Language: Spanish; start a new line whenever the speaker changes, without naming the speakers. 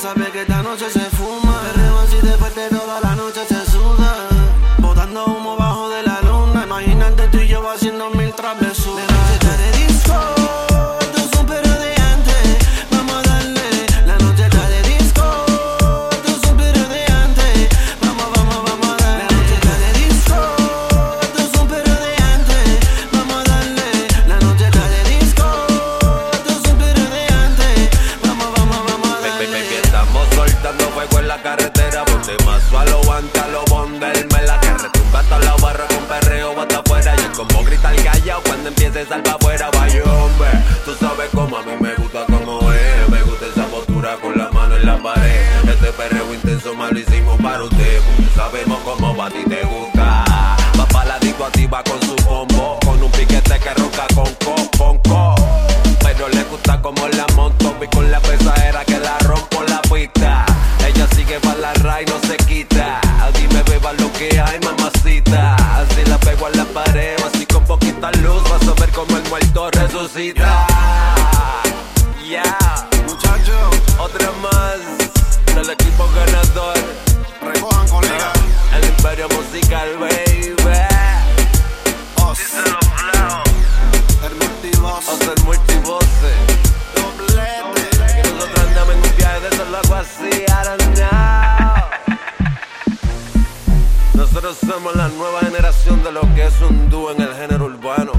sabe que esta noche se fuma.
aguanta lo me la que retumba toda la barra con perreo hasta afuera. Yo como gritar callao cuando empiece al pa' afuera. Vaya hombre, tú sabes cómo a mí me gusta como es. Me gusta esa postura con la mano en la pared. Este perreo intenso me lo hicimos para usted. Porque sabemos cómo va a ti te gusta. Va pa' la disco con su combo. Con un piquete que ronca con co, con co. Pero le gusta como la puedo ver como el muerto resucita. Yeah. yeah.
muchachos,
otra más del equipo ganador.
Recojan colegas.
Ah, el imperio musical, baby.
Os. El multivoz. Os
el multivoce.
Doblete.
Nosotros andamos en un viaje de eso loco así, I don't. Nosotros somos la nueva generación de lo que es un dúo en el género urbano.